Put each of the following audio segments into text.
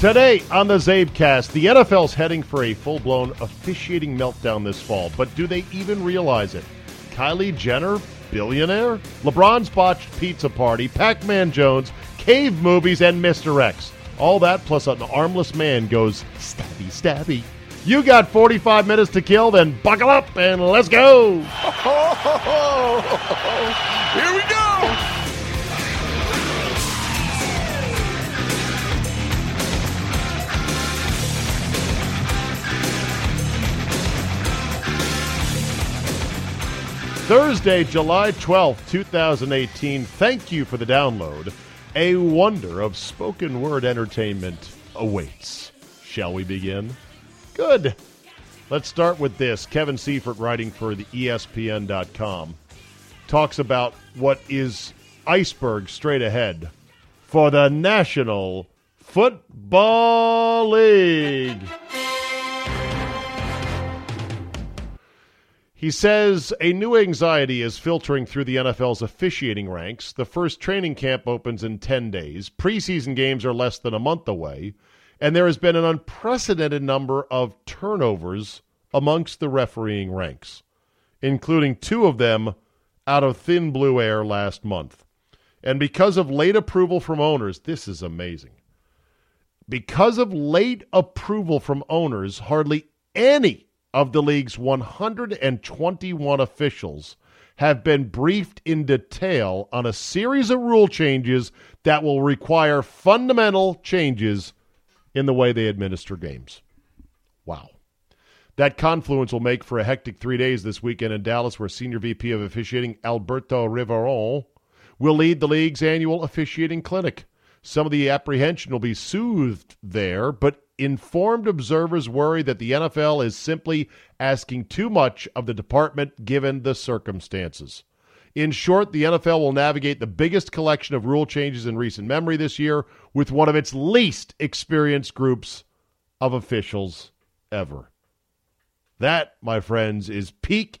Today on the CzabeCast, the NFL's heading for a full blown officiating meltdown this fall, but do they even realize it? Kylie Jenner, billionaire? LeBron's botched pizza party, Pac Man Jones, cave movies, and Mr. X. All that plus an armless man goes stabby stabby. You got 45 minutes to kill, then buckle up and let's go! Here we go! Thursday, July 12th, 2018. Thank you for the download. A wonder of spoken word entertainment awaits. Shall we begin? Good. Let's start with this. Kevin Seifert, writing for the ESPN.com, talks about what is iceberg straight ahead for the National Football League. He says a new anxiety is filtering through the NFL's officiating ranks. The first training camp opens in 10 days. Preseason games are less than a month away. And there has been an unprecedented number of turnovers amongst the refereeing ranks, including two of them out of thin blue air last month. And because of late approval from owners, this is amazing. Because of late approval from owners, hardly any of the league's 121 officials have been briefed in detail on a series of rule changes that will require fundamental changes in the way they administer games. Wow. That confluence will make for a hectic three days this weekend in Dallas, where Senior VP of Officiating Alberto Riveron will lead the league's annual officiating clinic. Some of the apprehension will be soothed there, but informed observers worry that the NFL is simply asking too much of the department given the circumstances. In short, the NFL will navigate the biggest collection of rule changes in recent memory this year with one of its least experienced groups of officials ever. That, my friends, is peak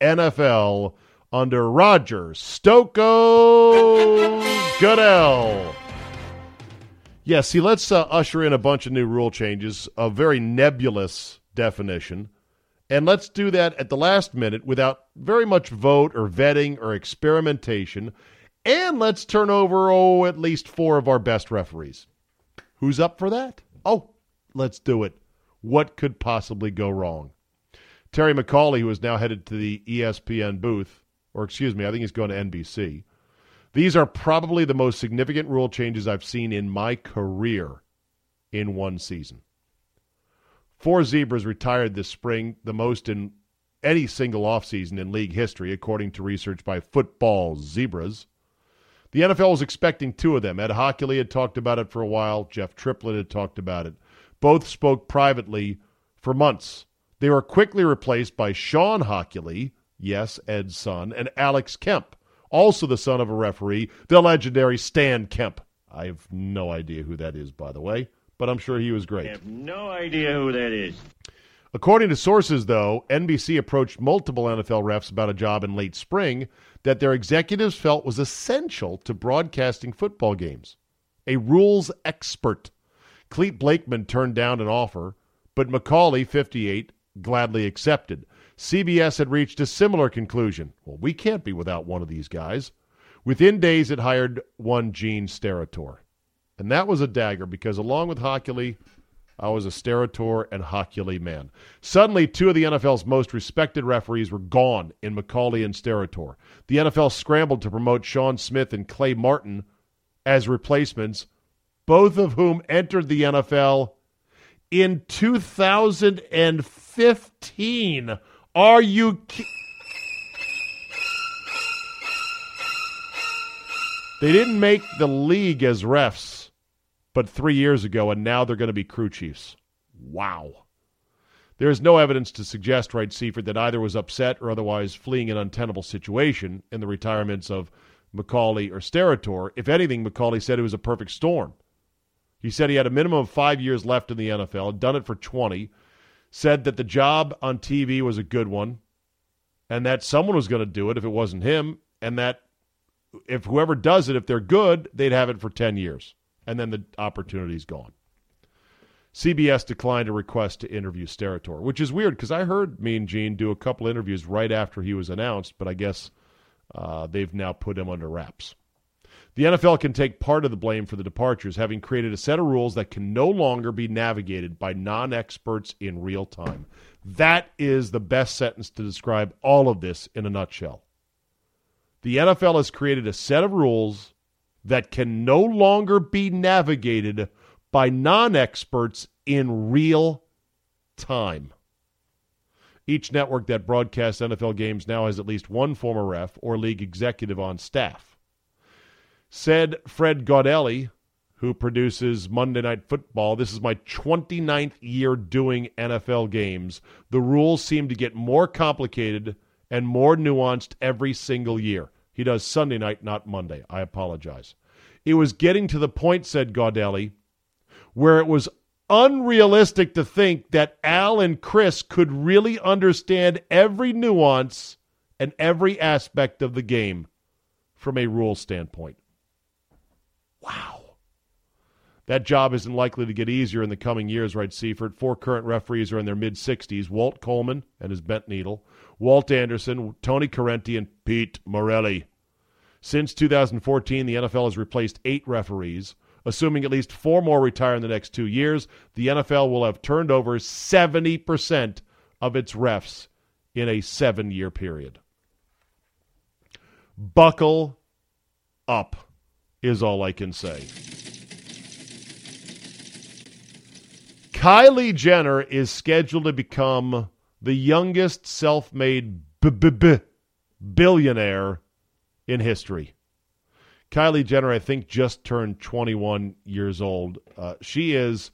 NFL under Roger Stoko Goodell. Yeah, see, let's uh, usher in a bunch of new rule changes, a very nebulous definition, and let's do that at the last minute without very much vote or vetting or experimentation. And let's turn over, oh, at least four of our best referees. Who's up for that? Oh, let's do it. What could possibly go wrong? Terry McAulay, who is now headed to the ESPN booth, or excuse me, I think he's going to NBC these are probably the most significant rule changes I've seen in my career in one season. Four Zebras retired this spring, the most in any single offseason in league history, according to research by Football Zebras. The NFL was expecting two of them. Ed Hochuli had talked about it for a while. Jeff Triplett had talked about it. Both spoke privately for months. They were quickly replaced by Shawn Hochuli, yes, Ed's son, and Alex Kemp also the son of a referee, the legendary Stan Kemp. I have no idea who that is, by the way, but I'm sure he was great. I have no idea who that is. According to sources, though, NBC approached multiple NFL refs about a job in late spring that their executives felt was essential to broadcasting football games. A rules expert. Clete Blakeman turned down an offer, but McAulay, 58, gladly accepted. CBS had reached a similar conclusion. Well, we can't be without one of these guys. Within days, it hired one Gene Steratore. And that was a dagger because, along with Hochuli, I was a Steratore and Hochuli man. Suddenly, two of the NFL's most respected referees were gone in McAulay and Steratore. The NFL scrambled to promote Shawn Smith and Clay Martin as replacements, both of whom entered the NFL in 2015. Are you ki- They didn't make the league as refs, but three years ago, and now they're going to be crew chiefs. Wow. There is no evidence to suggest, right, Seifert, that either was upset or otherwise fleeing an untenable situation in the retirements of McAulay or Steratore. If anything, McAulay said it was a perfect storm. He said he had a minimum of five years left in the NFL, done it for 20, said that the job on TV was a good one, and that someone was going to do it if it wasn't him, and that if whoever does it, if they're good, they'd have it for 10 years. And then the opportunity's gone. CBS declined a request to interview Steratore, which is weird because I heard me and Gene do a couple interviews right after he was announced, but I guess uh, they've now put him under wraps. The NFL can take part of the blame for the departures, having created a set of rules that can no longer be navigated by non experts in real time. That is the best sentence to describe all of this in a nutshell. The NFL has created a set of rules that can no longer be navigated by non experts in real time. Each network that broadcasts NFL games now has at least one former ref or league executive on staff. Said Fred Gaudelli, who produces Monday Night Football, this is my 29th year doing NFL games. The rules seem to get more complicated and more nuanced every single year. He does Sunday night, not Monday. I apologize. It was getting to the point, said Gaudelli, where it was unrealistic to think that Al and Chris could really understand every nuance and every aspect of the game from a rule standpoint. Wow. That job isn't likely to get easier in the coming years, right, Seifert? Four current referees are in their mid 60s Walt Coleman and his bent needle, Walt Anderson, Tony Corrente, and Pete Morelli. Since 2014, the NFL has replaced eight referees. Assuming at least four more retire in the next two years, the NFL will have turned over 70% of its refs in a seven year period. Buckle up, is all I can say. Kylie Jenner is scheduled to become the youngest self made billionaire in history. Kylie Jenner, I think, just turned 21 years old. Uh, she is,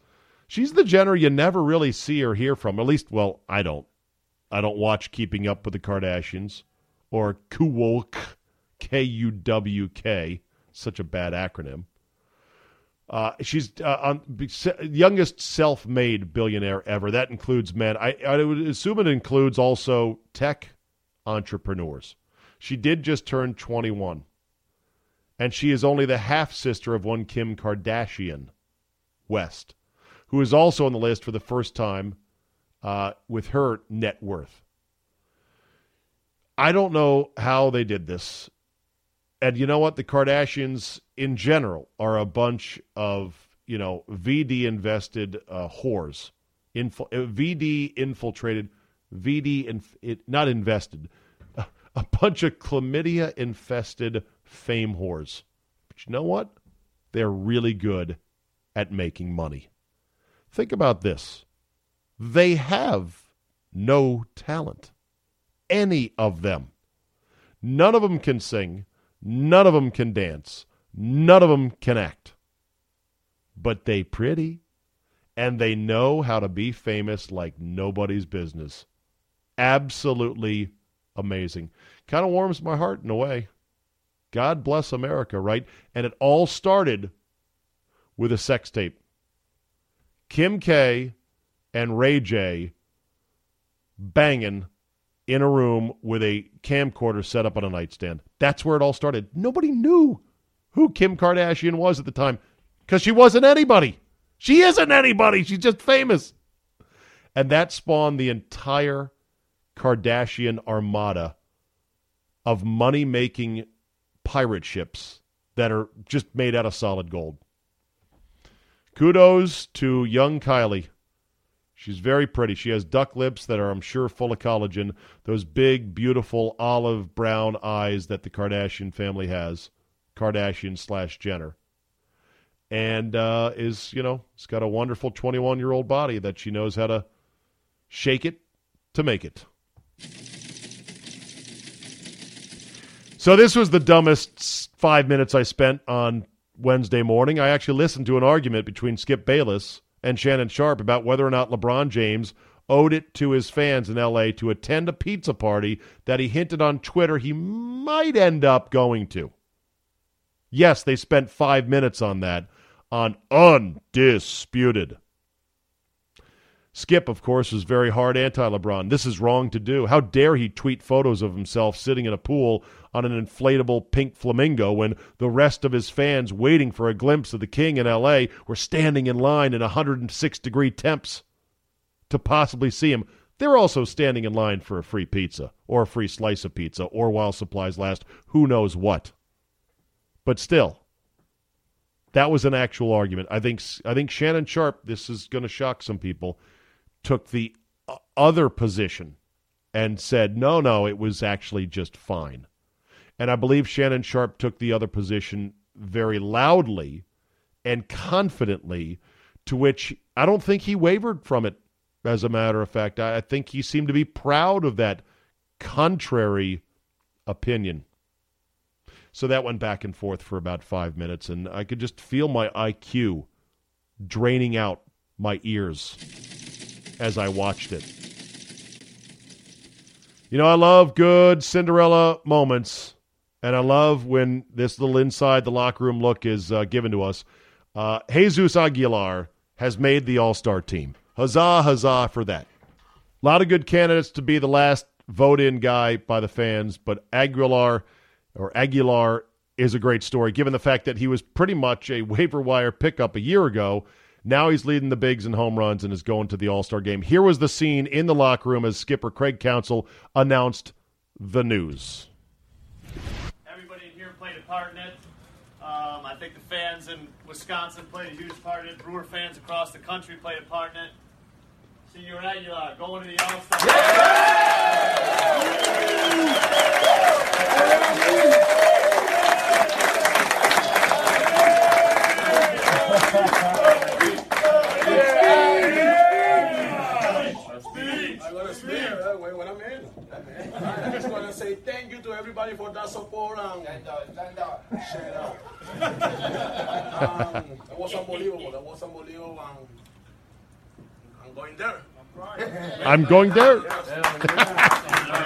she's the Jenner you never really see or hear from. At least, well, I don't. I don't watch Keeping Up with the Kardashians or Kuwok, K U W K, such a bad acronym. Uh, she's uh, on, youngest self-made billionaire ever. That includes men. I, I would assume it includes also tech entrepreneurs. She did just turn 21 and she is only the half sister of one Kim Kardashian West, who is also on the list for the first time uh, with her net worth. I don't know how they did this. And you know what? The Kardashians in general are a bunch of, you know, VD invested uh, whores. Uh, VD infiltrated, VD, inf- it, not invested, a bunch of chlamydia infested fame whores. But you know what? They're really good at making money. Think about this they have no talent. Any of them. None of them can sing. None of them can dance. None of them can act. But they pretty. And they know how to be famous like nobody's business. Absolutely amazing. Kind of warms my heart in a way. God bless America, right? And it all started with a sex tape. Kim K and Ray J banging in a room with a camcorder set up on a nightstand. That's where it all started. Nobody knew who Kim Kardashian was at the time because she wasn't anybody. She isn't anybody. She's just famous. And that spawned the entire Kardashian armada of money making pirate ships that are just made out of solid gold. Kudos to young Kylie. She's very pretty. She has duck lips that are, I'm sure, full of collagen. Those big, beautiful olive brown eyes that the Kardashian family has. Kardashian slash Jenner. And uh, is, you know, it's got a wonderful 21 year old body that she knows how to shake it to make it. So this was the dumbest five minutes I spent on Wednesday morning. I actually listened to an argument between Skip Bayless and Shannon Sharpe about whether or not LeBron James owed it to his fans in LA to attend a pizza party that he hinted on Twitter he might end up going to. Yes, they spent five minutes on that on Undisputed. Skip, of course, was very hard anti LeBron. This is wrong to do. How dare he tweet photos of himself sitting in a pool on an inflatable pink flamingo when the rest of his fans waiting for a glimpse of the king in LA were standing in line in 106 degree temps to possibly see him. They're also standing in line for a free pizza or a free slice of pizza or while supplies last, who knows what. But still, that was an actual argument. I think I think Shannon Sharpe. this is going to shock some people took the other position and said, no, no, it was actually just fine. And I believe Shannon Sharpe took the other position very loudly and confidently, to which I don't think he wavered from it, as a matter of fact. I think he seemed to be proud of that contrary opinion. So that went back and forth for about five minutes, and I could just feel my IQ draining out my ears as I watched it. You know, I love good Cinderella moments, and I love when this little inside the locker room look is uh, given to us. Uh, Jesus Aguilar has made the All Star team. Huzzah, huzzah for that. A lot of good candidates to be the last vote in guy by the fans, but Aguilar or Aguilar is a great story given the fact that he was pretty much a waiver wire pickup a year ago now he's leading the bigs in home runs and is going to the All Star game. Here was the scene in the locker room as skipper Craig Counsell announced the news. Everybody in here played a part in it. Um, I think the fans in Wisconsin played a huge part in it. Brewer fans across the country played a part in it. Senor Aguilar going to the All Star. Yeah! I just want to say thank you to everybody for that support and stand up, stand up. share out. um, it was unbelievable. It was unbelievable. And I'm going there. I'm going there.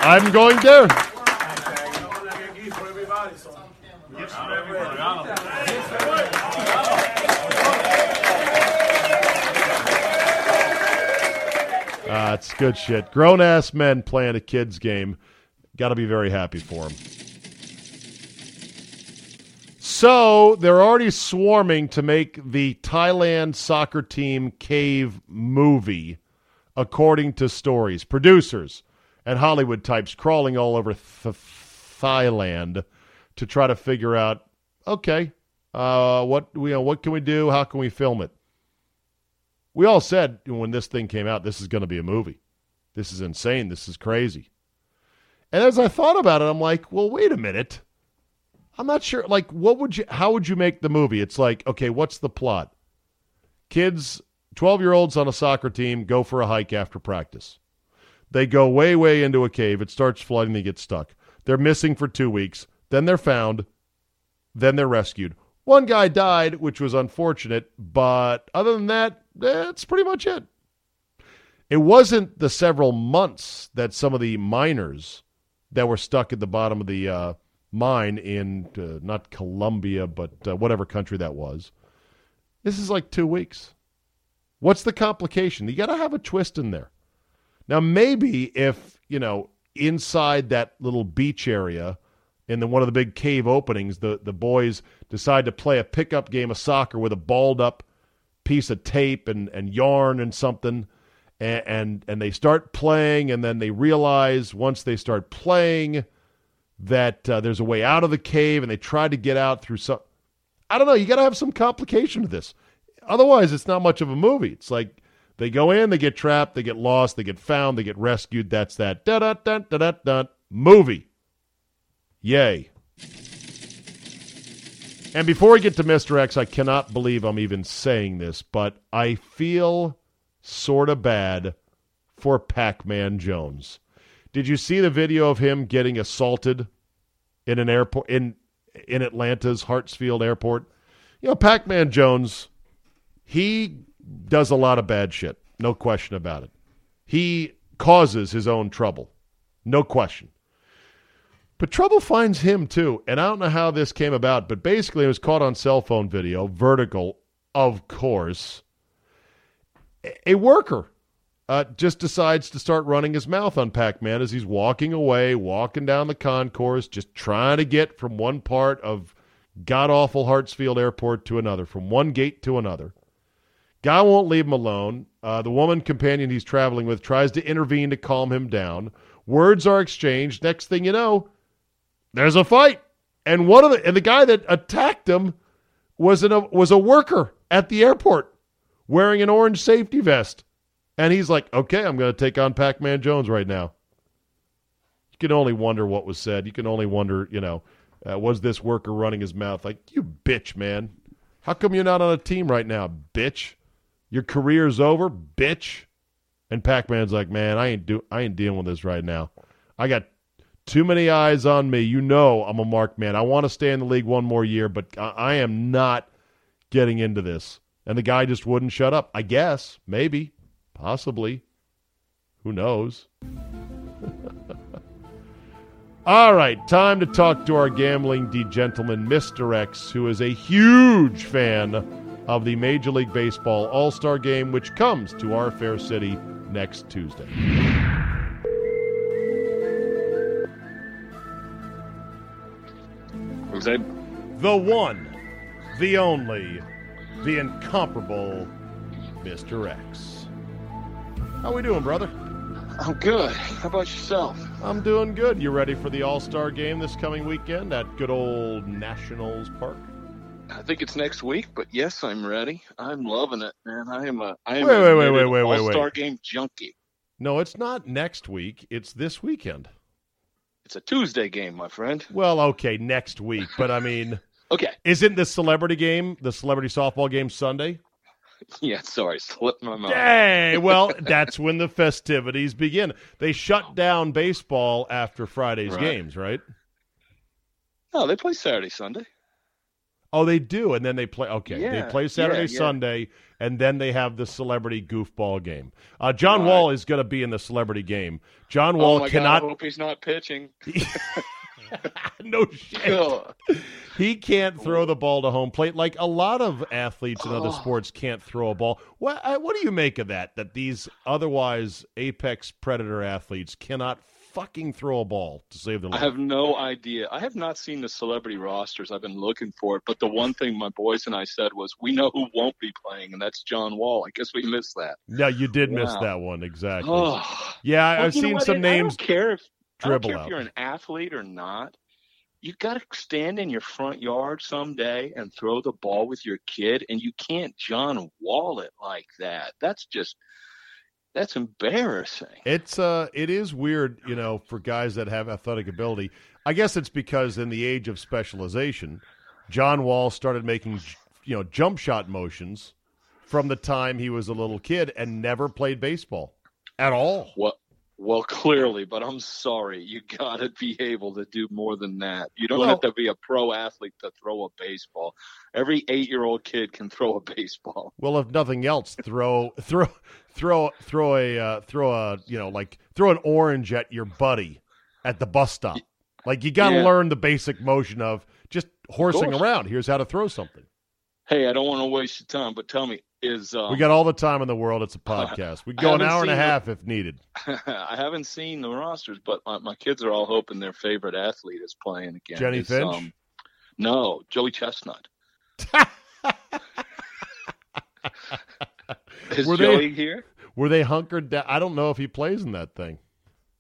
I'm going there. Uh, it's good shit. Grown ass men playing a kids game. Got to be very happy for them. So they're already swarming to make the Thailand soccer team cave movie, according to stories. Producers and Hollywood types crawling all over th- Thailand to try to figure out, okay, uh, what you know, what can we do? How can we film it? We all said when this thing came out, this is going to be a movie. This is insane. This is crazy. And as I thought about it, I'm like, well, wait a minute. I'm not sure. Like, what would you? How would you make the movie? It's like, okay, what's the plot? Kids, 12 year olds on a soccer team go for a hike after practice. They go way, way into a cave. It starts flooding. They get stuck. They're missing for two weeks. Then they're found. Then they're rescued. One guy died, which was unfortunate, but other than that, that's pretty much it. It wasn't the several months that some of the miners that were stuck at the bottom of the uh, mine in uh, not Colombia, but uh, whatever country that was. This is like two weeks. What's the complication? You got to have a twist in there. Now, maybe if, you know, inside that little beach area in the, one of the big cave openings, the, the boys decide to play a pickup game of soccer with a balled up piece of tape and, and yarn and something. And, and and they start playing, and then they realize once they start playing that uh, there's a way out of the cave, and they try to get out through some. I don't know. You got to have some complication to this. Otherwise, it's not much of a movie. It's like they go in, they get trapped, they get lost, they get found, they get rescued. That's that. Da da da da da. Movie. Yay. And before we get to Mr. X, I cannot believe I'm even saying this, but I feel sort of bad for Pac Man Jones. Did you see the video of him getting assaulted in an airport in in Atlanta's Hartsfield Airport? You know, Pac Man Jones, he does a lot of bad shit. No question about it. He causes his own trouble. No question. But trouble finds him too. And I don't know how this came about, but basically it was caught on cell phone video, vertical, of course. A worker uh, just decides to start running his mouth on Pac Man as he's walking away, walking down the concourse, just trying to get from one part of god awful Hartsfield Airport to another, from one gate to another. Guy won't leave him alone. Uh, the woman companion he's traveling with tries to intervene to calm him down. Words are exchanged. Next thing you know, there's a fight, and one of the and the guy that attacked him was a, was a worker at the airport wearing an orange safety vest, and he's like, "Okay, I'm going to take on Pac-Man Jones right now." You can only wonder what was said. You can only wonder, you know, uh, was this worker running his mouth like, "You bitch, man! How come you're not on a team right now, bitch? Your career's over, bitch." And Pac-Man's like, "Man, I ain't do I ain't dealing with this right now. I got too many eyes on me. You know I'm a mark man. I want to stay in the league one more year, but I, am not getting into this. And the guy just wouldn't shut up. I guess, maybe, possibly. Who knows? All right, time to talk to our gambling D gentleman, Mr. X, who is a huge fan of the Major League Baseball All Star game, which comes to our fair city next Tuesday. The one, the only, the incomparable Mr. X. How we doing, brother? I'm good. How about yourself? I'm doing good. You ready for the All-Star game this coming weekend at good old Nationals Park? I think it's next week, but yes, I'm ready. I'm loving it, man. I am a I am Wait, a wait, wait, wait, wait, wait, All-Star wait. game junkie. No, it's not next week. It's this weekend. It's a Tuesday game, my friend. Well, okay, next week, but I mean, Okay. isn't the celebrity game, the celebrity softball game Sunday? Yeah, sorry, slipped my mind. Hey, well, that's when the festivities begin. They shut oh. down baseball after Friday's Right. games, right? No, they play Saturday, Sunday. Oh, they do, and then they play. Okay, Yeah, they play Saturday, yeah, yeah. Sunday, and then they have the celebrity goofball game. Uh, John Right. Wall is going to be in the celebrity game. John Wall oh cannot. God, I hope he's not pitching. no shit. Ugh. He can't throw the ball to home plate like a lot of athletes in other Oh. sports can't throw a ball. What uh, what do you make of that? That these otherwise apex predator athletes cannot fucking throw a ball to save their I have no idea. I have not seen the celebrity rosters. I've been looking for it, but the one thing my boys and I said was, we know who won't be playing, and that's John Wall. I guess we missed that. yeah, you did miss that one exactly. Oh. yeah, I- Well, I've seen some I names don't care if I don't dribble care out. if you're an athlete or not. you've got to stand in your front yard someday and throw the ball with your kid, and you can't John Wall it like that. That's just that's embarrassing. It's uh, it is weird, you know, for guys that have athletic ability. I guess it's because in the age of specialization, John Wall started making, you know, jump shot motions from the time he was a little kid and never played baseball at all. Well, well, clearly, but I'm sorry. You got to be able to do more than that. You don't Well- have to be a pro athlete to throw a baseball. Every eight-year-old kid can throw a baseball. Well, if nothing else, throw throw throw throw a uh, throw a you know like throw an orange at your buddy at the bus stop. Like you got to Yeah. learn the basic motion of just horsing around. Here's how to throw something. Hey, I don't want to waste your time, but tell me, is um, We got all the time in the world. It's a podcast. We go an hour and a seen the- half if needed. I haven't seen the rosters, but my, my kids are all hoping their favorite athlete is playing again. Jennie Is, Finch? um, no, Joey Chestnut. is Were they- Joey here? Were they hunkered down? I don't know if he plays in that thing.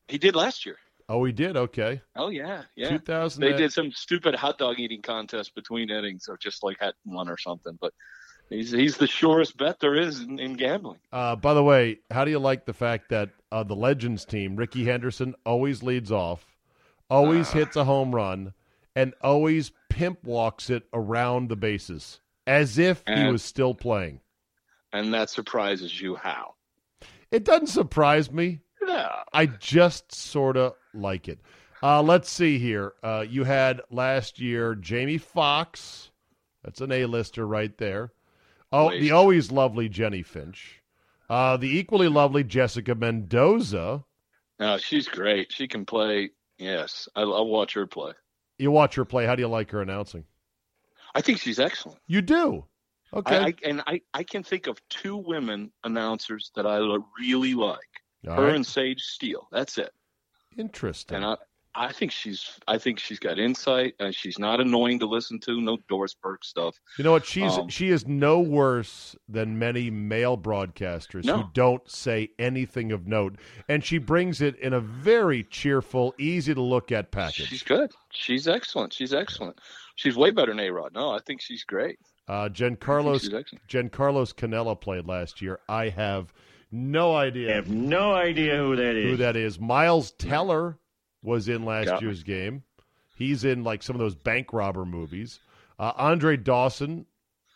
He did last year. Oh, he did. Okay. Oh yeah, yeah. 2000. They did some stupid hot dog eating contest between innings, or just like had one or something. But he's he's the surest bet there is in, in gambling. Uh, by the way, how do you like the fact that uh, the Legends team, Rickey Henderson, always leads off, always Ah. hits a home run, and always pimp walks it around the bases as if he was still playing? And that surprises you how? It doesn't surprise me. Yeah. I just sort of like it. Uh, let's see here. Uh, you had last year Jamie Foxx. That's an A-lister right there. Oh, the always lovely Jennie Finch. Uh, the equally lovely Jessica Mendoza. No, she's great. She can play. Yes, I, I'll watch her play. You watch her play. How do you like her announcing? I think she's excellent. You do. Okay. I, I, and I, I can think of two women announcers that I really like. All her right. and Sage Steele. That's it. Interesting. And I, I think she's I think she's got insight and she's not annoying to listen to. No Doris Burke stuff. you know what? She's Um, she is no worse than many male broadcasters who don't say anything of note, and she brings it in a very cheerful, easy to look at package. She's good. She's excellent. She's excellent. She's way better than A Rod. No, I think she's great. Uh, I Giancarlos think she's excellent. Giancarlos Canella played last year. I have no idea. I idea have no idea who that is. who that is. Miles Teller was in last year's game. He's in like some of those bank robber movies. Uh, Andre Dawson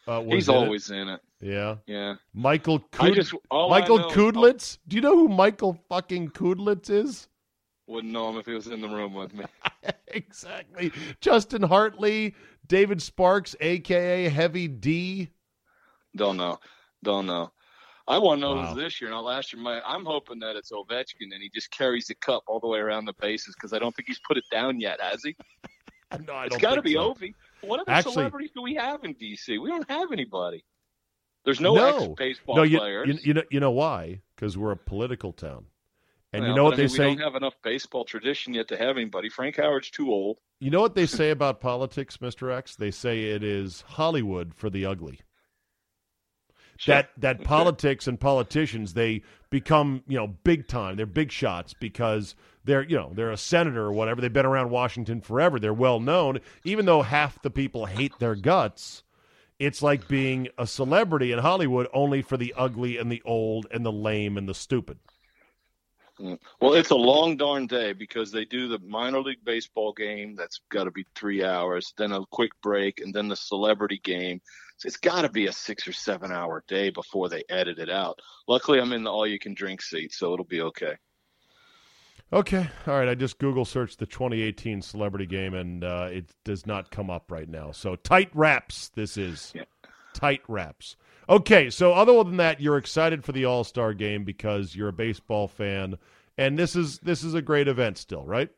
uh, was He's in it. always in it. yeah. Yeah. Michael Kud- just Michael Kudlitz. Do you know who Michael fucking Kudlitz is? Wouldn't know him if he was in the room with me. exactly. Justin Hartley, David Sparks, aka Heavy D. Don't know. Don't know. I want to know Wow. who's this year. Now, last year, my, I'm hoping that it's Ovechkin and he just carries the cup all the way around the bases because I don't think he's put it down yet, has he? No, I don't It's got to be so. Ovi. What other Actually- celebrities do we have in DC? We don't have anybody. There's no, No. ex-baseball No, you, players. you, you know you know why? Because we're a political town, and you know what I they mean, say. We don't have enough baseball tradition yet to have anybody. Frank Howard's too old. You know what they say about politics, Mister X? They say it is Hollywood for the ugly. Sure. That that politics and politicians they become you know big time. They're big shots because they're you know they're a senator or whatever. They've been around Washington forever. They're well known. Even though half the people hate their guts, it's like being a celebrity in Hollywood only for the ugly and the old and the lame and the stupid. Mm. Well, it's a long darn day because they do the minor league baseball game. That's got to be three hours, then a quick break, and then the celebrity game. So it's got to be a six or seven hour day before they edit it out. Luckily, I'm in the all you can drink seat, so it'll be okay. Okay, all right. I just Google searched the 2018 celebrity game, and uh, it does not come up right now. So tight wraps. This is Yeah. tight wraps. Okay, so other than that, you're excited for the All Star game because you're a baseball fan, and this is this is a great event still, right?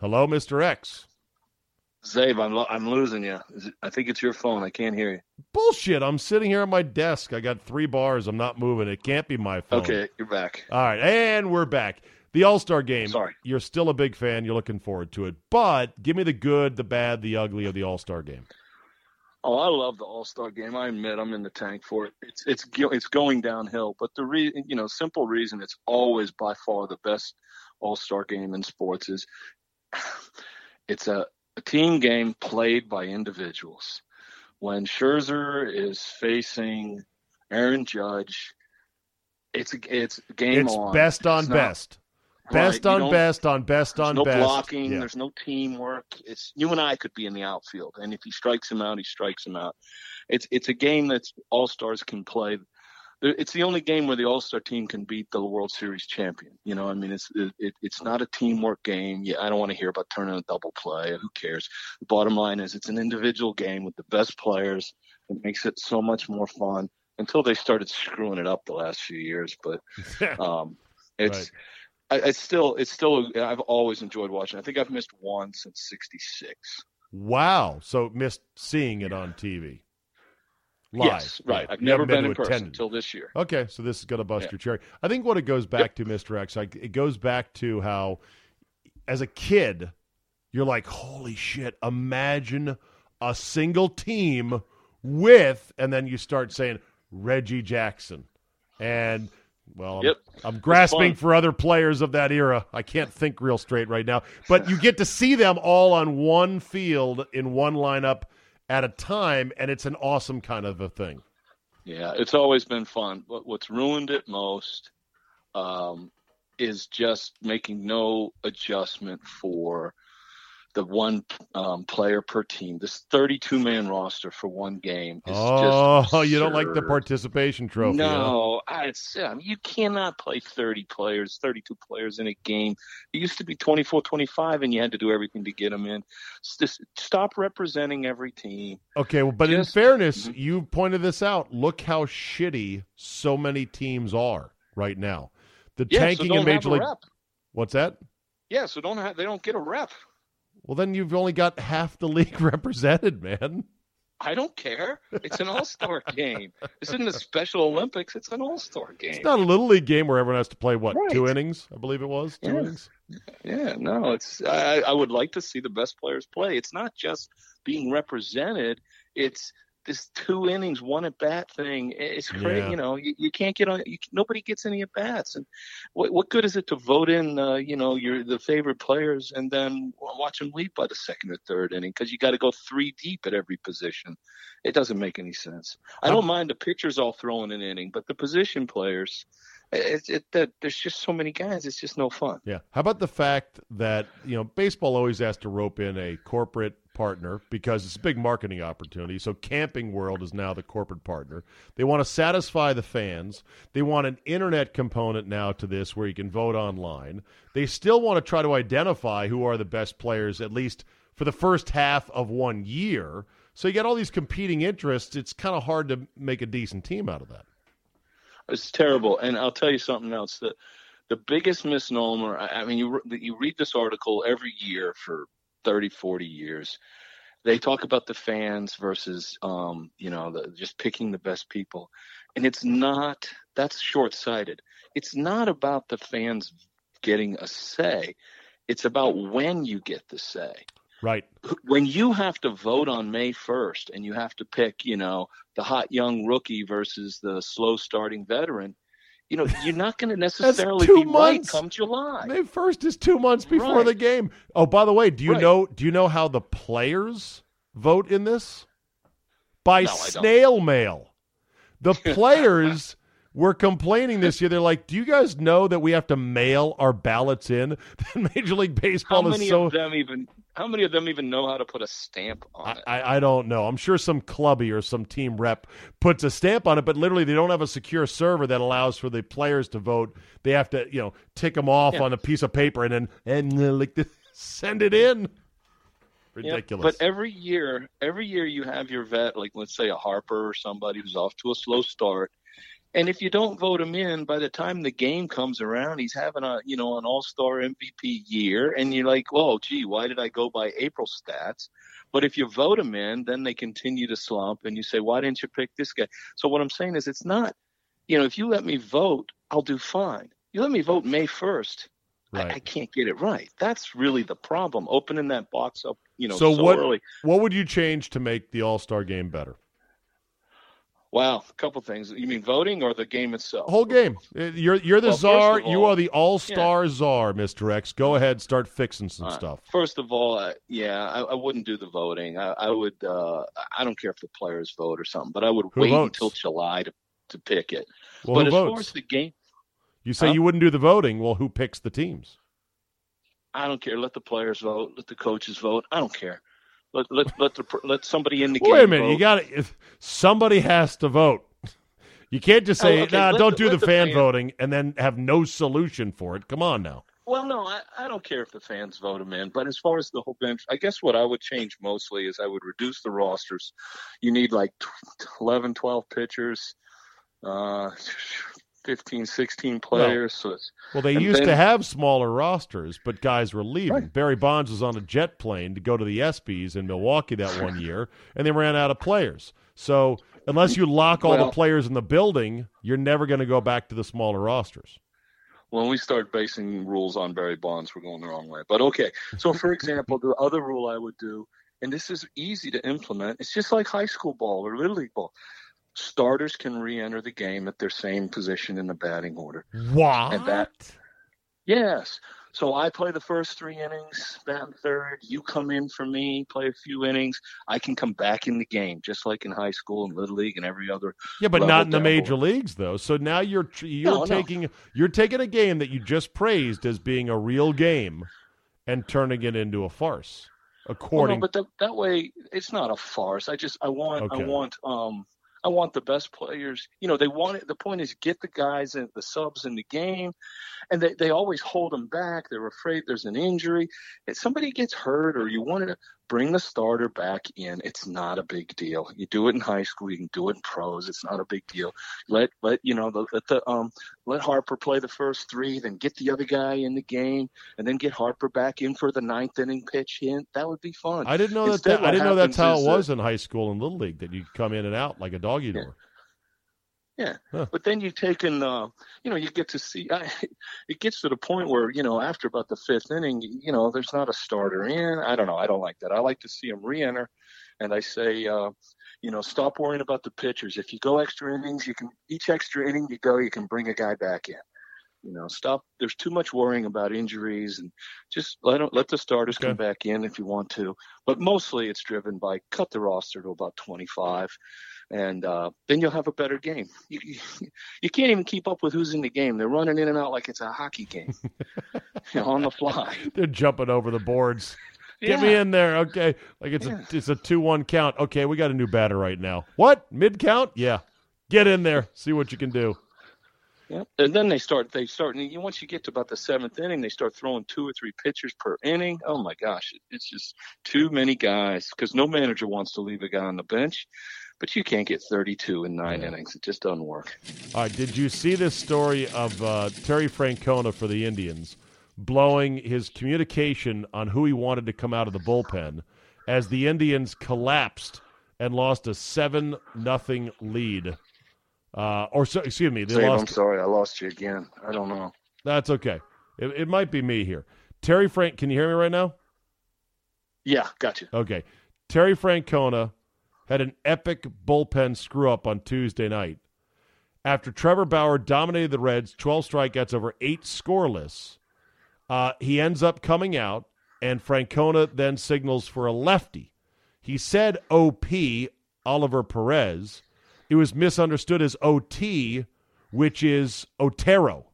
Hello, Mr. X. Czabe, I'm lo- I'm losing you. It, I think it's your phone. I can't hear you. Bullshit. I'm sitting here at my desk. I got three bars. I'm not moving. It can't be my phone. Okay, you're back. All right, and we're back. The All Star game. Sorry. You're still a big fan. You're looking forward to it. But give me the good, the bad, the ugly of the All Star game. Oh, I love the All Star game. I admit I'm in the tank for it. It's it's it's going downhill, but the re- you know simple reason it's always by far the best All Star game in sports is it's a, a team game played by individuals. When Scherzer is facing Aaron Judge, it's it's game it's on. best on It's not- best. Right, Best on best on best on no best. No blocking. Yeah. There's no teamwork. It's you and I could be in the outfield, and if he strikes him out, he strikes him out. It's it's a game that all stars can play. It's the only game where the all star team can beat the World Series champion. You know, I mean, it's it, it, it's not a teamwork game. Yeah, I don't want to hear about turning a double play. Who cares? The bottom line is, it's an individual game with the best players. It makes it so much more fun. Until they started screwing it up the last few years, but um, it's Right. I, it's still it's still I've always enjoyed watching. I think I've missed one since '66. wow. So missed seeing it on TV. Live. Yes, right. Yeah. I've never haven't been, in person until this year. Okay, so this is going to bust Yeah. your cherry. I think what it goes back to, Mr. X, like it goes back to how, as a kid, you're like, holy shit! Imagine a single team with, and then you start saying Reggie Jackson and Well, I'm, Yep. I'm grasping for other players of that era. I can't think real straight right now. But you get to see them all on one field in one lineup at a time, and it's an awesome kind of a thing. Yeah, it's always been fun. But what's ruined it most um, is just making no adjustment for the one um, player per team. This 32 man roster for one game is Oh, just you don't like the participation trophy? huh? No, I, it's, I mean, you cannot play 30 players, 32 players in a game. It used to be 24, 25, and you had to do everything to get them in. Just stop representing every team. Okay, well, but Just- in fairness, Mhm. you pointed this out. Look how shitty so many teams are right now. The Yeah, so tanking don't in Major League. rep. What's that? Yeah, so don't have, they don't get a rep. Well, then you've only got half the league represented, man. I don't care. It's an all star game. This isn't a Special Olympics. It's an all star game. It's not a little league game where everyone has to play what Right. two innings? I believe it was two Yeah. innings. Yeah, no, it's. I, I would like to see the best players play. It's not just being represented. It's this two innings, one at bat thing. It's crazy. Yeah. You know, you, you can't get on. You, nobody gets any at bats. And what what good is it to vote in? Uh, you know, your the favorite players and then watch them leave by the second or third inning because you got to go three deep at every position. It doesn't make any sense. I don't mind the pitchers all throwing an inning, but the position players. It, it, that there's just so many guys. It's just no fun. Yeah. How about the fact that you know baseball always has to rope in a corporate partner because it's a big marketing opportunity. So Camping World is now the corporate partner. They want to satisfy the fans. They want an internet component now to this where you can vote online. They still want to try to identify who are the best players at least for the first half of one year. So you got all these competing interests. It's kind of hard to make a decent team out of that. It's terrible. And I'll tell you something else. that the biggest misnomer. I, mean, you you read this article every year for 30, 40 years. They talk about the fans versus, um, you know, the, just picking the best people, and it's not. That's short sighted. It's not about the fans getting a say. It's about when you get the say Right. when you have to vote on May 1st and you have to pick, you know, the hot young rookie versus the slow starting veteran, you know, you're not going to necessarily be right come July. May first is two months before Right. the game. Oh, by the way, do you Right. know? Do you know how the players vote in this? By No, snail mail. The players were complaining this year. They're like, "Do you guys know that we have to mail our ballots in?" Major League How Baseball many is so. of them even? How many of them even know how to put a stamp on it? I I don't know. I'm sure some clubby or some team rep puts a stamp on it, but literally they don't have a secure server that allows for the players to vote. They have to, you know, tick them off Yeah. on a piece of paper and then and uh, like this, send it in. Yeah, Ridiculous. but every year, every year you have your vet, like let's say a Harper or somebody who's off to a slow start, and if you don't vote him in, by the time the game comes around, he's having a you know an All Star MVP year, and you're like, well, gee, why did I go by April stats? But if you vote him in, then they continue to slump, and you say, why didn't you pick this guy? So what I'm saying is, it's not, you know, if you let me vote, I'll do fine. You let me vote May first. I, I can't get it right. That's really the problem. Opening that box up, you know, so, so, what early. what would you change to make the All Star game better? Wow, a couple things. You mean voting or the game itself? Whole game. Uh, You're you're the Well, czar. of you are the All Star czar, Mister X. Go ahead, start fixing some Uh, stuff. First of all, uh, yeah, I, I wouldn't do the voting. I, I would. Uh, I don't care if the players vote or something, but I would Who wait votes? until July to to pick it. Well, but who as far votes? as the game, You say Huh? you wouldn't do the voting. Well, who picks the teams? I don't care. Let the players vote. Let the coaches vote. I don't care. Let let let the let somebody in the game. wait a minute. vote. You got to. Somebody has to vote. You can't just say, Oh, okay, "Nah, don't the- do the the fan fan- voting," and then have no solution for it. Come on now. Well, no, I, I don't care if the fans vote him in. But as far as the whole bench, I guess what I would change mostly is I would reduce the rosters. You need like tw- 11, 12 pitchers, uh, 15, 16 players. so it's, Well, they used to have smaller rosters, but guys were leaving. Right. Barry Bonds was on a jet plane to go to the ESPYS in Milwaukee that one year, and they ran out of players. So unless you lock all the players in the building, you're never going to go back to the smaller rosters. when we start basing rules on Barry Bonds, we're going the wrong way. But okay. So, for example, the other rule I would do, and this is easy to implement, it's just like high school ball or little league ball. Starters can re-enter the game at their same position in the batting order. What? And that, yes. So I play the first three innings, bat in third. You come in for me, play a few innings. I can come back in the game, just like in high school and little league and every other. yeah, but not in the major leagues though. So now you're you're No, no. taking you're taking a game that you just praised as being a real game and turning it into a farce. Well, According no, but that, that way it's not a farce. I just I want Okay. I want um I want the best players. You know, they want it. The point is get the guys and the subs in the game, and they they always hold them back. They're afraid there's an injury. If somebody gets hurt or you want to bring the starter back in, it's not a big deal. You do it in high school. You can do it in pros. It's not a big deal. Let let you know the, let the um let Harper play the first three, then get the other guy in the game, and then get Harper back in for the ninth inning pitch hint. That would be fun. I didn't know that, Instead, that I didn't know that's how it is that- was in high school and little league that you come in and out like a doggy door. Yeah, Huh. but then you take in, uh, you know, you get to see. I, it gets to the point where you know, after about the fifth inning, you know, there's not a starter in. I don't know. I don't like that. I like to see them re-enter, and I say, uh, you know, stop worrying about the pitchers. If you go extra innings, you can each extra inning you go, you can bring a guy back in. You know, stop. There's too much worrying about injuries, and just let let the starters Okay. come back in if you want to. But mostly, it's driven by cut the roster to about 25 and uh, then you'll have a better game. You, you, can't even keep up with who's in the game. They're running in and out like it's a hockey game, you know, on the fly. They're jumping over the boards. Get Yeah. me in there, okay? Like it's Yeah. a it's a two one count. Okay, we got a new batter right now. What mid count? Yeah, get in there. See what you can do. Yeah. And then they start. They start. And you- once you get to about the seventh inning, they start throwing two or three pitchers per inning. Oh my gosh, it's just too many guys because no manager wants to leave a guy on the bench. But you can't get 32 in nine innings. It just doesn't work. All right, did you see this story of uh, Terry Francona for the Indians blowing his communication on who he wanted to come out of the bullpen as the Indians collapsed and lost a seven nothing lead? Uh, or so, excuse me, they Dave, I'm sorry, I lost you again. I don't know. That's okay. It, it might be me here. Terry Frank, can you hear me right now? Yeah, got you. Okay. Terry Francona had an epic bullpen screw up on Tuesday night. After Trevor Bauer dominated the Reds, 12 strikeouts over eight scoreless, uh, he ends up coming out, and Francona then signals for a lefty. He said OP, Oliver Perez. It was misunderstood as OT, which is Otero,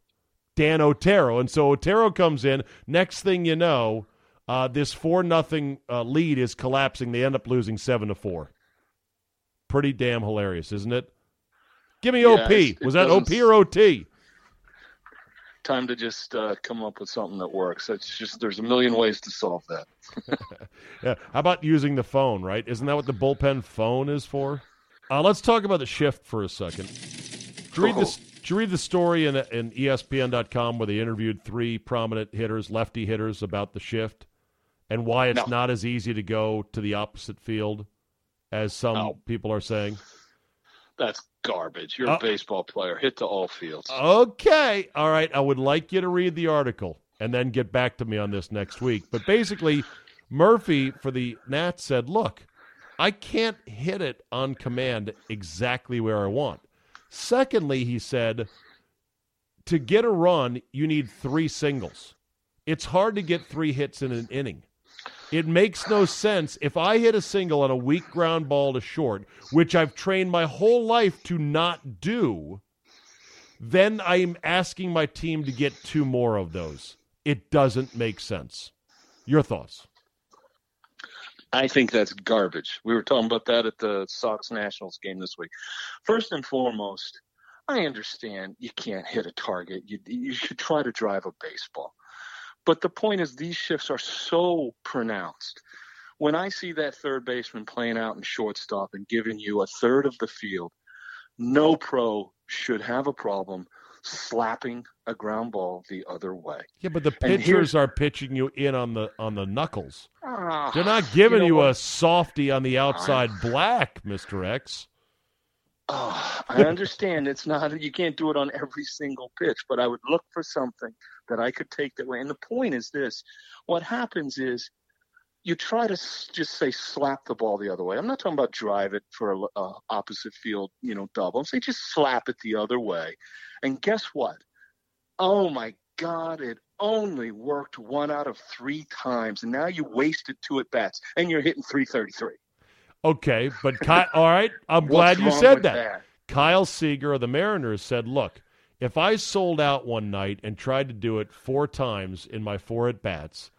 Dan Otero. And so Otero comes in. Next thing you know, uh, this four nothing uh, lead is collapsing. They end up losing seven to four. Pretty damn hilarious, isn't it? Give me Yeah, OP. it Was that OP or OT? Time to just uh, come up with something that works. It's just there's a million ways to solve that. Yeah. How about using the phone? Right? Isn't that what the bullpen phone is for? Uh, let's talk about the shift for a second. Did you read this? Did you read the story in, in ESPN.com where they interviewed three prominent hitters, lefty hitters, about the shift and why it's No. not as easy to go to the opposite field as some No. people are saying? That's garbage. You're Uh, a baseball player. Hit to all fields. Okay. All right. I would like you to read the article and then get back to me on this next week. But basically, Murphy for the Nats said, look, I can't hit it on command exactly where I want. Secondly, he said, to get a run, you need three singles. It's hard to get three hits in an inning. It makes no sense if I hit a single on a weak ground ball to short, which I've trained my whole life to not do then I'm asking my team to get two more of those. It doesn't make sense. Your thoughts? I think that's garbage. We were talking about that at the Sox Nationals game this week. First and foremost, I understand you can't hit a target. You you should try to drive a baseball. But the point is these shifts are so pronounced. When I see that third baseman playing out in shortstop and giving you a third of the field, no pro should have a problem slapping a ground ball the other way. Yeah, but the pitchers are pitching you in on the on the knuckles. Ah, They're not giving know you, a softy on the outside black, Mister X. Oh, I understand it's not you can't do it on every single pitch, but I would look for something that I could take that way. And the point is this: what happens is you try to just say slap the ball the other way. I'm not talking about drive it for a uh, opposite field, you know, double. I'm saying just slap it the other way. And guess what? Oh my God, it only worked one out of three times, and now you wasted two at bats, and you're hitting 333. Okay, but Ky- all right, I'm glad you said that. that. Kyle Seager of the Mariners said, "Look, if I sold out one night and tried to do it four times in my four at bats."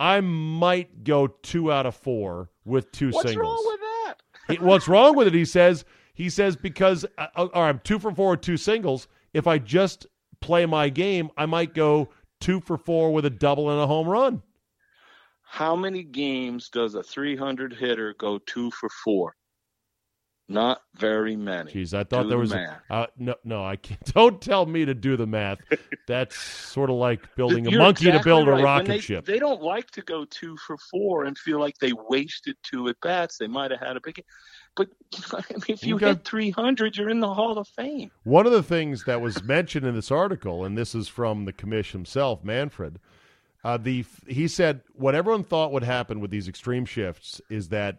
I might go two out of four with two what's singles. What's wrong with that? he, what's wrong with it? He says. He says because uh, uh all right, I'm two for four with two singles. If I just play my game, I might go two for four with a double and a home run. How many games does a 300 hitter go two for four? Not very many. Jeez, I thought do there was a, uh, no, no. I can't. Don't tell me to do the math. That's sort of like building a monkey exactly to build right. a rocket they, ship. They don't like to go two for four and feel like they wasted two at bats. They might have had a big, but I mean, if you Okay. hit 300, you're in the Hall of Fame. One of the things that was mentioned in this article, and this is from the commission himself, Manfred. Uh, the he said what everyone thought would happen with these extreme shifts is that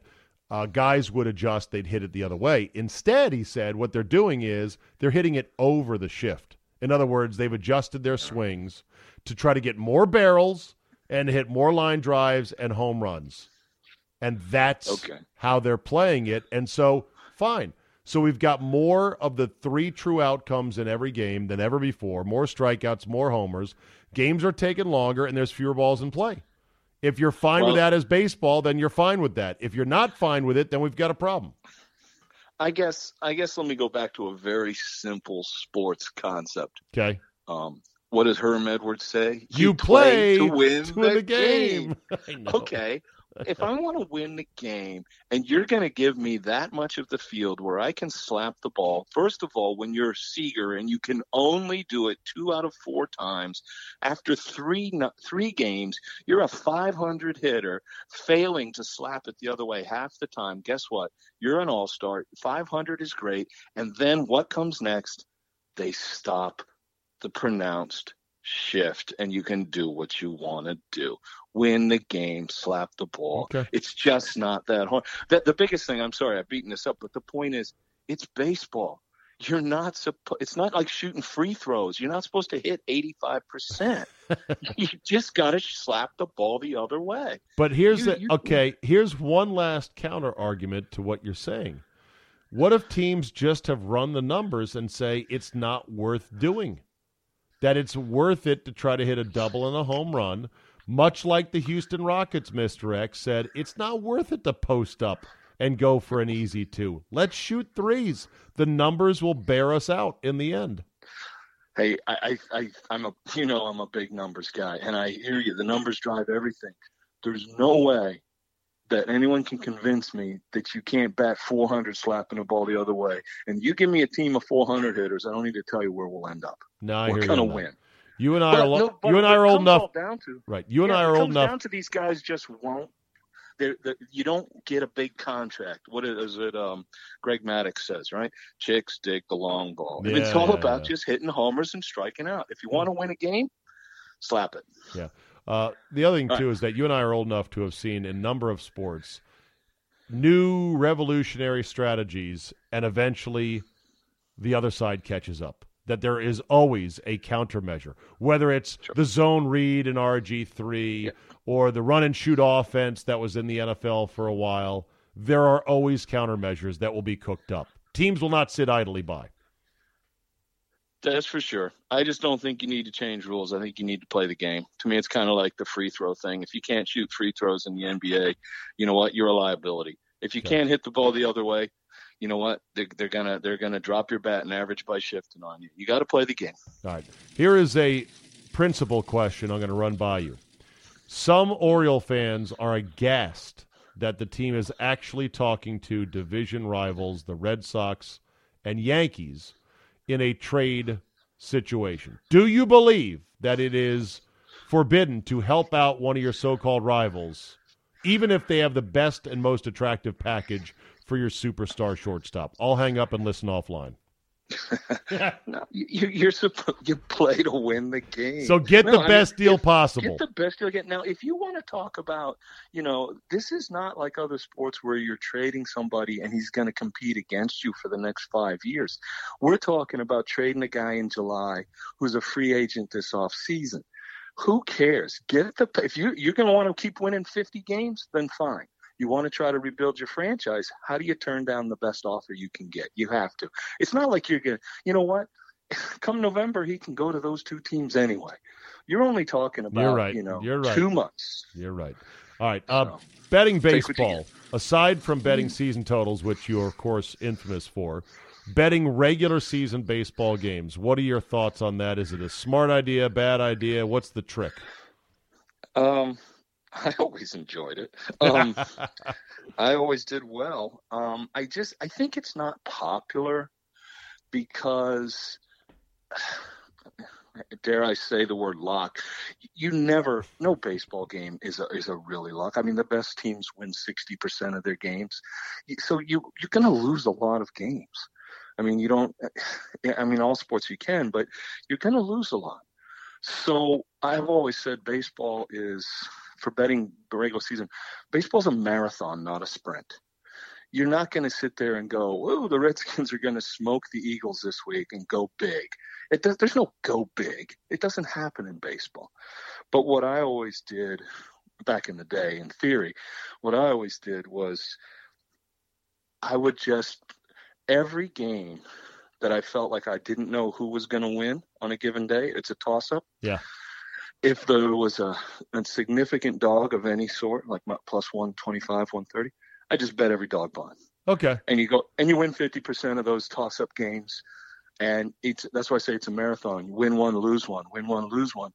uh, guys would adjust; they'd hit it the other way. Instead, he said what they're doing is they're hitting it over the shift. In other words, they've adjusted their swings to try to get more barrels and hit more line drives and home runs, and that's Okay. how they're playing it. And so, fine. So we've got more of the three true outcomes in every game than ever before. More strikeouts, more homers. Games are taking longer, and there's fewer balls in play. If you're fine with that as baseball, then you're fine with that. If you're not fine with it, then we've got a problem. I guess. I guess. Let me go back to a very simple sports concept. Okay. Um, what does Herm Edwards say? You, play, to win to the, game. I know. Okay. If I want to win the game and you're going to give me that much of the field where I can slap the ball, first of all, when you're Seager and you can only do it two out of four times after three three games, you're a 500 hitter failing to slap it the other way half the time. Guess what? You're an all-star. 500 is great. And then what comes next? They stop the pronounced shift and you can do what you want to do win the game slap the ball Okay. it's just not that hard that the biggest thing i'm sorry i've beaten this up but the point is it's baseball you're not supposed it's not like shooting free throws you're not supposed to hit 85% you just got to slap the ball the other way But here's You- the you- okay. Here's one last counter argument to what you're saying. What if teams just have run the numbers and say it's not worth doing? That it's worth it to try to hit a double and a home run, much like the Houston Rockets, Mr. X said, it's not worth it to post up and go for an easy two. Let's shoot threes. The numbers will bear us out in the end. Hey, I, I, I, I'm a, you know, I'm a big numbers guy, and I hear you. The numbers drive everything. There's no way that anyone can convince me that you can't bat 400 slapping a ball the other way. And you give me a team of 400 hitters, I don't need to tell you where we'll end up. No, I We're you gonna win. You and I But are no, but you and I are old enough. Down to, Right. You and yeah, I are old enough. Down to these guys just won't. They're, they're, you don't get a big contract. What is it? Um, Greg Maddux says, right? Chicks dig the long ball. And it's all yeah, about yeah. just hitting homers and striking out. If you want to win a game, slap it. Yeah. Uh, the other thing All too is that you and I are old enough to have seen a number of sports new revolutionary strategies, and eventually the other side catches up. That there is always a countermeasure, whether it's the zone read in RG three or the run and shoot offense that was in the NFL for a while. There are always countermeasures that will be cooked up. Teams will not sit idly by. That's for sure. I just don't think you need to change rules. I think you need to play the game. To me, it's kind of like the free throw thing. If you can't shoot free throws in the NBA, you know what? You're a liability. If you can't hit the ball the other way, you know what? They're, they're gonna they're gonna drop your bat and average by shifting on you. You got to play the game. All right. Here is a principal question I'm going to run by you. Some Oriole fans are aghast that the team is actually talking to division rivals, the Red Sox and Yankees, in a trade situation. Do you believe that it is forbidden to help out one of your so called rivals, even if they have the best and most attractive package for your superstar shortstop? I'll hang up and listen offline. No, you, you're supposed you play to win the game. So get No, the I best mean, deal if- possible. Get the best deal. Get now. If you want to talk about, you know, this is not like other sports where you're trading somebody and he's going to compete against you for the next five years. We're talking about trading a guy in July who's a free agent this off season. Who cares? Get the if you you're going to want to keep winning 50 games, then fine. You want to try to rebuild your franchise. How do you turn down the best offer you can get? You have to. It's not like you're going to, you know what? Come November, he can go to those two teams anyway. You're only talking about, You're right. you know, You're right. two months. You're right. All right. Uh, So, betting take what you baseball, aside from betting Mm-hmm. season totals, which you're, of course, infamous for, betting regular season baseball games, what are your thoughts on that? Is it a smart idea, bad idea? What's the trick? Um, I always enjoyed it. Um, I always did well. Um, I just I think it's not popular because dare I say the word lock. You never no baseball game is a is a really lock. I mean the best teams win sixty percent of their games. So you you're gonna lose a lot of games. I mean you don't I mean all sports you can, but you're gonna lose a lot. So I've always said baseball is for betting the regular season, baseball's a marathon, not a sprint. You're not going to sit there and go, "Oh, the Redskins are going to smoke the Eagles this week and go big." It does, there's no go big. It doesn't happen in baseball. But what I always did back in the day, in theory, what I always did was I would just every game that I felt like I didn't know who was going to win on a given day. It's a toss up. Yeah. If there was a, a significant dog of any sort, like my plus 125, 130, I just bet every dog behind. Okay. And you go and you win 50% of those toss up games. And it's that's why I say it's a marathon. You win one, lose one, win one, lose one.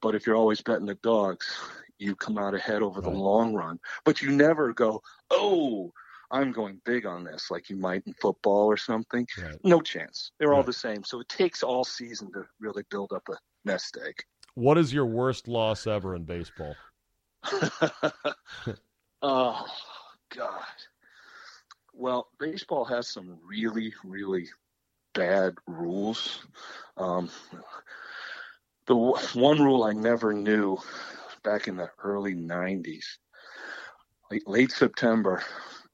But if you're always betting the dogs, you come out ahead over the Right. long run. But you never go, oh, I'm going big on this, like you might in football or something. Right. No chance. They're all the same. So it takes all season to really build up a nest egg. What is your worst loss ever in baseball? oh God. Well, baseball has some really, really bad rules. Um, the w- one rule I never knew back in the early '90s, late, late September,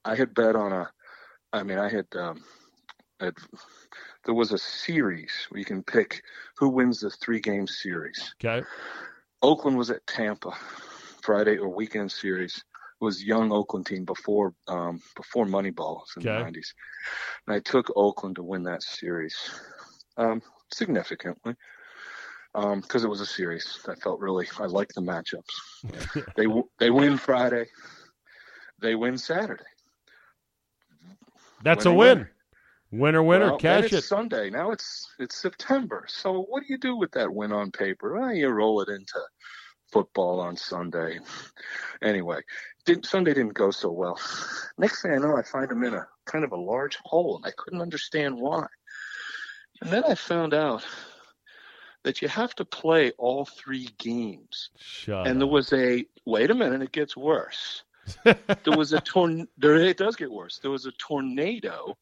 I had bet on a. I mean, I had. Um, had there was a series where you can pick who wins the three-game series. Okay. Oakland was at Tampa Friday or weekend series. It was young Oakland team before um, before Moneyball in Okay. the nineties. And I took Oakland to win that series um, significantly because it was a series. I felt really I liked the matchups. they they win Friday, they win Saturday. That's a win. winner. Winner, winner, Well, it's it. Sunday. Now it's it's September. So what do you do with that win on paper? Well, you roll it into football on Sunday. Anyway, didn't, Sunday didn't go so well. Next thing I know, I find him in a kind of a large hole, and I couldn't understand why. And then I found out that you have to play all three games. Shut And there was a wait a minute, it gets worse. there was a torn. There it does get worse. There was a tornado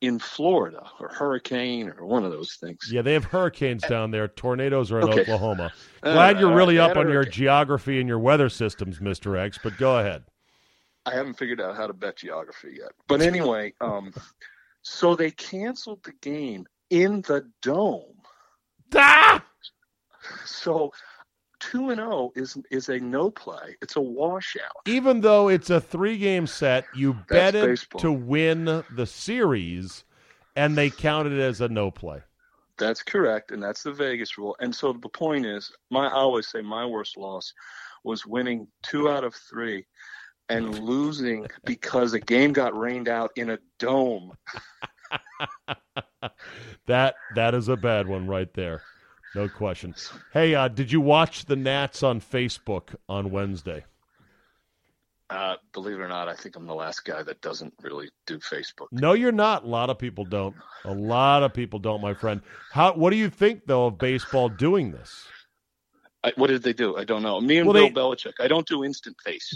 in Florida, or hurricane, or one of those things. Yeah, they have hurricanes down there. Tornadoes are in Okay. Oklahoma. Uh, Glad you're uh, really they up on your geography and your weather systems, Mr. X, but go ahead. I haven't figured out how to bet geography yet. But anyway, um, so they canceled the game in the dome. Ah! So two and zero is is a no play. It's a washout. Even though it's a three game set, you betted baseball. to win the series, and they counted it as a no play. That's correct, and that's the Vegas rule. And so the point is, my I always say my worst loss was winning two out of three and losing because a game got rained out in a dome. That that is a bad one right there. No question. Hey, uh, did you watch the Nats on Facebook on Wednesday? Uh, believe it or not, I think I'm the last guy that doesn't really do Facebook. No, you're not. A lot of people don't. A lot of people don't, my friend. How? What do you think though of baseball doing this? I, what did they do? I don't know. Me and Well, Bill they- Belichick. I don't do instant face.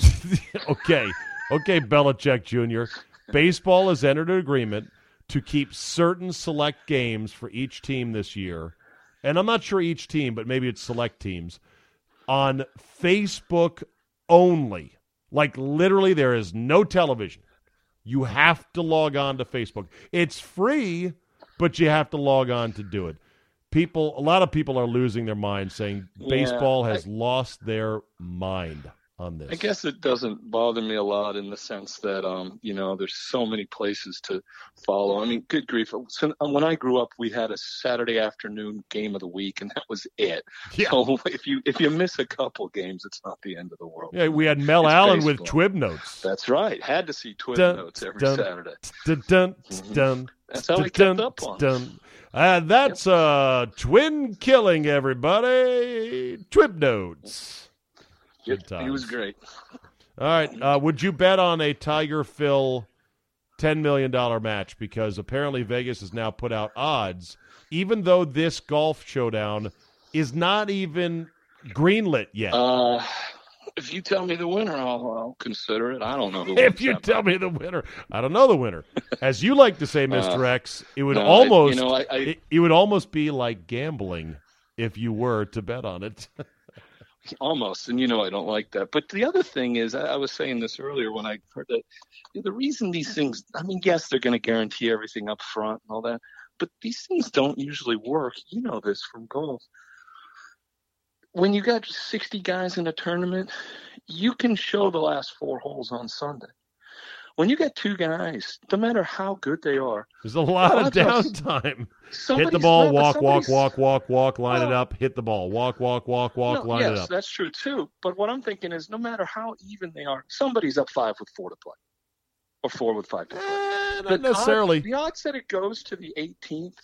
okay, okay, Belichick Jr. Baseball has entered an agreement to keep certain select games for each team this year, and I'm not sure each team, but maybe it's select teams, on Facebook only. Like literally, there is no television. You have to log on to Facebook. It's free, but you have to log on to do it. People, a lot of people are losing their mind, saying baseball Yeah, has lost their mind on this. I guess it doesn't bother me a lot in the sense that, um, you know, there's so many places to follow. I mean, good grief. Uh, when I grew up, we had a Saturday afternoon game of the week, and that was it. Yeah. So if you if you miss a couple games, it's not the end of the world. Yeah, we had Mel It's Allen with baseball. Twib notes. That's right. Had to see Twin Dun, Notes every dun, Saturday. Dun, dun, Mhm. dun, That's how dun, kept up on dun. Uh, that's uh, twin killing, everybody. Twib notes. Yep, Good he was great. All right. Uh, would you bet on a Tiger Phil $10 million match? Because apparently Vegas has now put out odds, even though this golf showdown is not even greenlit yet. Uh, if you tell me the winner, I'll, I'll consider it. I don't know if you tell me the winner, I don't know the winner. As you like to say, Mr. X, it would Uh, no, I- almost you know, I- I- it, it would almost be like gambling if you were to bet on it. Almost, and you know I don't like that. But the other thing is, I, was saying this earlier when I heard that the reason these things. I mean, yes, they're going to guarantee everything up front and all that, but these things don't usually work. You know this from golf. When you got 60 guys in a tournament, you can show the last four holes on Sunday. When you get two guys, no matter how good they are, There's a lot of downtime. Hit the ball, walk, walk, walk, walk, walk, line it up, hit the ball, walk, walk, walk, walk, line yes, it up. that's true too. But what I'm thinking is, no matter how even they are, somebody's up five with four to play, or four with five to play. Eh, The not necessarily. Odds, the odds that it goes to the 18th.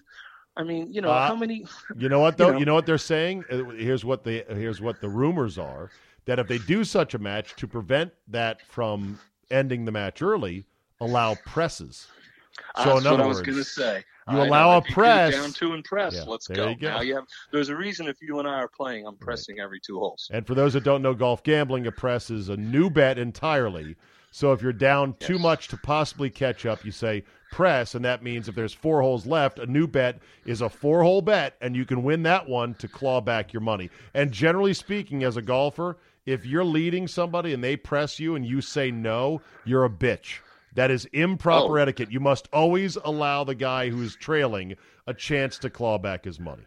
I mean, you know, Uh, how many? You know what though? you You know. know, what they're saying? Uh, Here's what the here's what the rumors are that if they do such a match to prevent that from ending the match early, allow presses. So That's what I was words, going to say. you I allow know, a if you do press- down two and press. Yeah, Let's go. go. Now you have. There's a reason if you and I are playing, I'm pressing every two holes. And for those that don't know golf gambling, a press is a new bet entirely. So if you're down too much to possibly catch up, you say press, and that means if there's four holes left, a new bet is a four hole bet, and you can win that one to claw back your money. And generally speaking, as a golfer, if you're leading somebody and they press you and you say no, you're a bitch. That is improper Oh. etiquette. You must always allow the guy who's trailing a chance to claw back his money.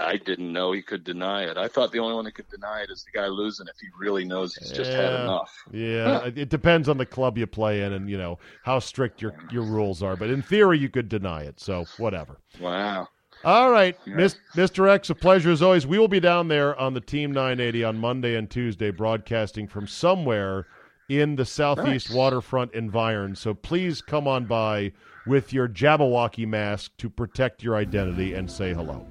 I didn't know he could deny it. I thought the only one that could deny it is the guy losing if he really knows he's just had Yeah. enough. Yeah, it- it depends on the club you play in and you know how strict your your rules are. But in theory, you could deny it. So whatever. Wow. All right, Yeah. Mr. X, a pleasure as always. We will be down there on the Team 980 on Monday and Tuesday, broadcasting from somewhere in the southeast Nice. waterfront environ. So please come on by with your Jabberwocky mask to protect your identity and say hello.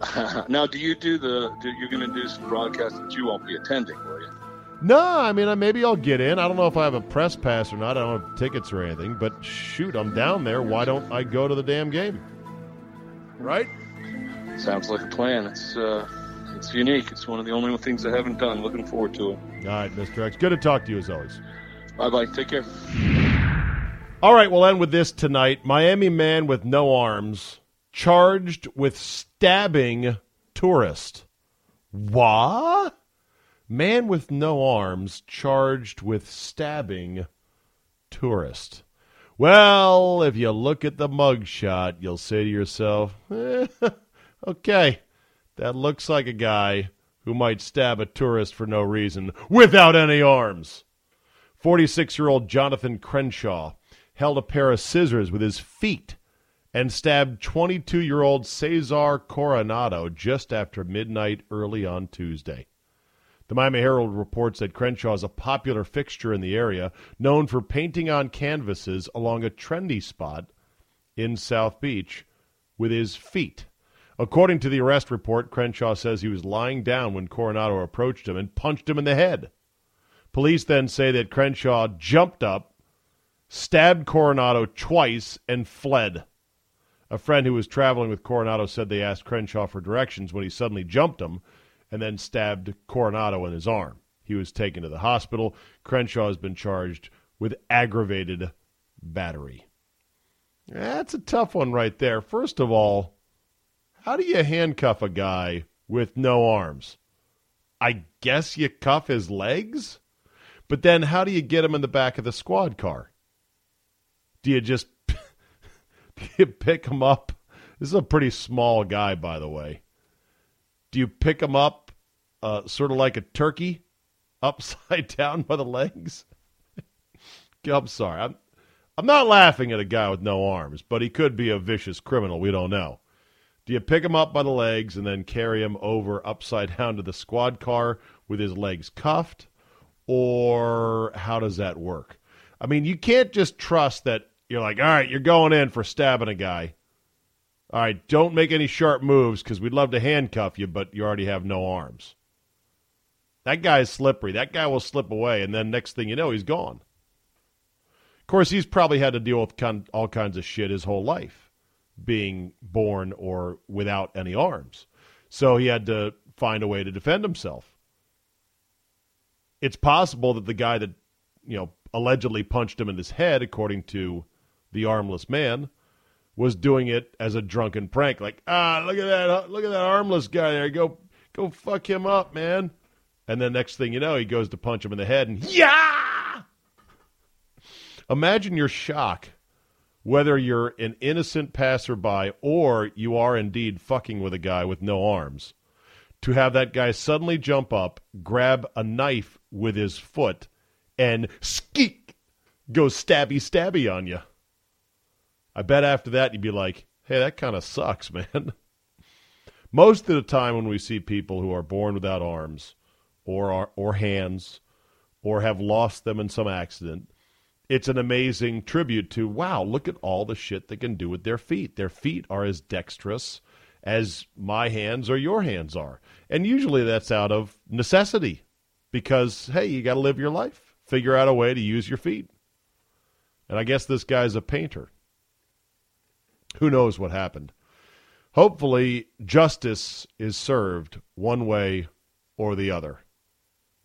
now, do you do the? Do, you're going to do some broadcasts that you won't be attending, will you? No, I mean, maybe I'll get in. I don't know if I have a press pass or not. I don't have tickets or anything. But shoot, I'm down there. Why don't I go to the damn game? Right? Sounds like a plan. It's uh, it's unique. It's one of the only things I haven't done. Looking forward to it. All right, Mr. X. Good to talk to you as always. Bye bye. Take care. All right, we'll end with this tonight. Miami man with no arms charged with stabbing tourist. What? Man with no arms charged with stabbing tourist. Well, if you look at the mugshot, you'll say to yourself, eh, okay, that looks like a guy who might stab a tourist for no reason without any arms. 46 year old Jonathan Crenshaw held a pair of scissors with his feet and stabbed 22 year old Cesar Coronado just after midnight early on Tuesday. The Miami Herald reports that Crenshaw is a popular fixture in the area, known for painting on canvases along a trendy spot in South Beach with his feet. According to the arrest report, Crenshaw says he was lying down when Coronado approached him and punched him in the head. Police then say that Crenshaw jumped up, stabbed Coronado twice, and fled. A friend who was traveling with Coronado said they asked Crenshaw for directions when he suddenly jumped him and then stabbed Coronado in his arm. He was taken to the hospital. Crenshaw has been charged with aggravated battery. That's a tough one right there. First of all, how do you handcuff a guy with no arms? I guess you cuff his legs? But then how do you get him in the back of the squad car? Do you just do you pick him up? This is a pretty small guy, by the way. Do you pick him up uh, sort of like a turkey, upside down by the legs? I'm sorry. I'm, I'm not laughing at a guy with no arms, but he could be a vicious criminal. We don't know. Do you pick him up by the legs and then carry him over upside down to the squad car with his legs cuffed? Or how does that work? I mean, you can't just trust that you're like, all right, you're going in for stabbing a guy. All right, don't make any sharp moves because we'd love to handcuff you, but you already have no arms. That guy is slippery. That guy will slip away, and then next thing you know, he's gone. Of course, he's probably had to deal with con- all kinds of shit his whole life, being born or without any arms. So he had to find a way to defend himself. It's possible that the guy that, you know, allegedly punched him in his head, according to the armless man, was doing it as a drunken prank. Like, ah, look at that, look at that armless guy there. Go, go, fuck him up, man. And then next thing you know, he goes to punch him in the head, and yeah. Imagine your shock, whether you're an innocent passerby or you are indeed fucking with a guy with no arms, to have that guy suddenly jump up, grab a knife with his foot, and skeek go stabby stabby on you. I bet after that you'd be like, hey, that kind of sucks, man. Most of the time when we see people who are born without arms or or hands or have lost them in some accident, it's an amazing tribute to wow, look at all the shit they can do with their feet. Their feet are as dexterous as my hands or your hands are. And usually that's out of necessity because hey, you got to live your life. Figure out a way to use your feet. And I guess this guy's a painter. Who knows what happened? Hopefully, justice is served one way or the other.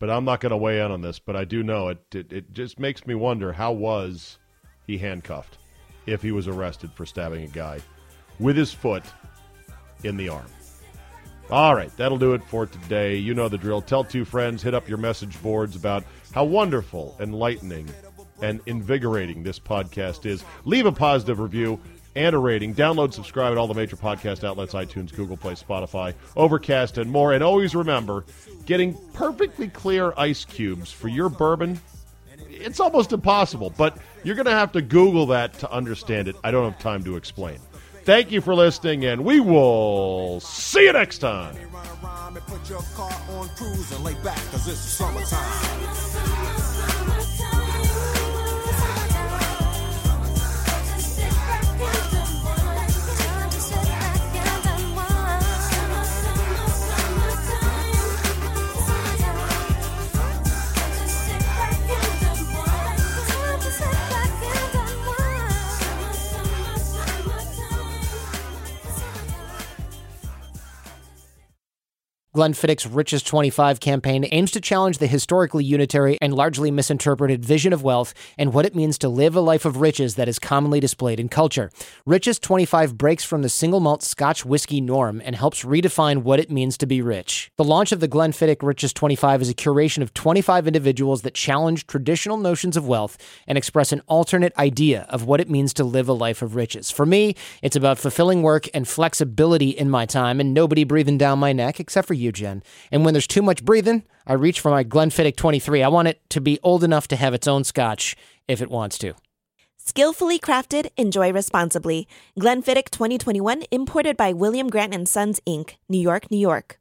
But I'm not going to weigh in on this, but I do know it, it. It just makes me wonder how was he handcuffed if he was arrested for stabbing a guy with his foot in the arm. All right, that'll do it for today. You know the drill. Tell two friends, hit up your message boards about how wonderful, enlightening, and invigorating this podcast is. Leave a positive review and a rating. Download, subscribe at all the major podcast outlets iTunes, Google Play, Spotify, Overcast, and more. And always remember getting perfectly clear ice cubes for your bourbon. It's almost impossible, but you're going to have to Google that to understand it. I don't have time to explain. Thank you for listening, and we will see you next time. Glenfiddich's Richest 25 campaign aims to challenge the historically unitary and largely misinterpreted vision of wealth and what it means to live a life of riches that is commonly displayed in culture. Richest 25 breaks from the single malt Scotch whiskey norm and helps redefine what it means to be rich. The launch of the Glenfiddich Richest 25 is a curation of 25 individuals that challenge traditional notions of wealth and express an alternate idea of what it means to live a life of riches. For me, it's about fulfilling work and flexibility in my time and nobody breathing down my neck except for you, Jen. And when there's too much breathing, I reach for my Glenfiddich 23. I want it to be old enough to have its own scotch if it wants to. Skillfully crafted, enjoy responsibly. Glenfiddich 2021 imported by William Grant & Sons Inc., New York, New York.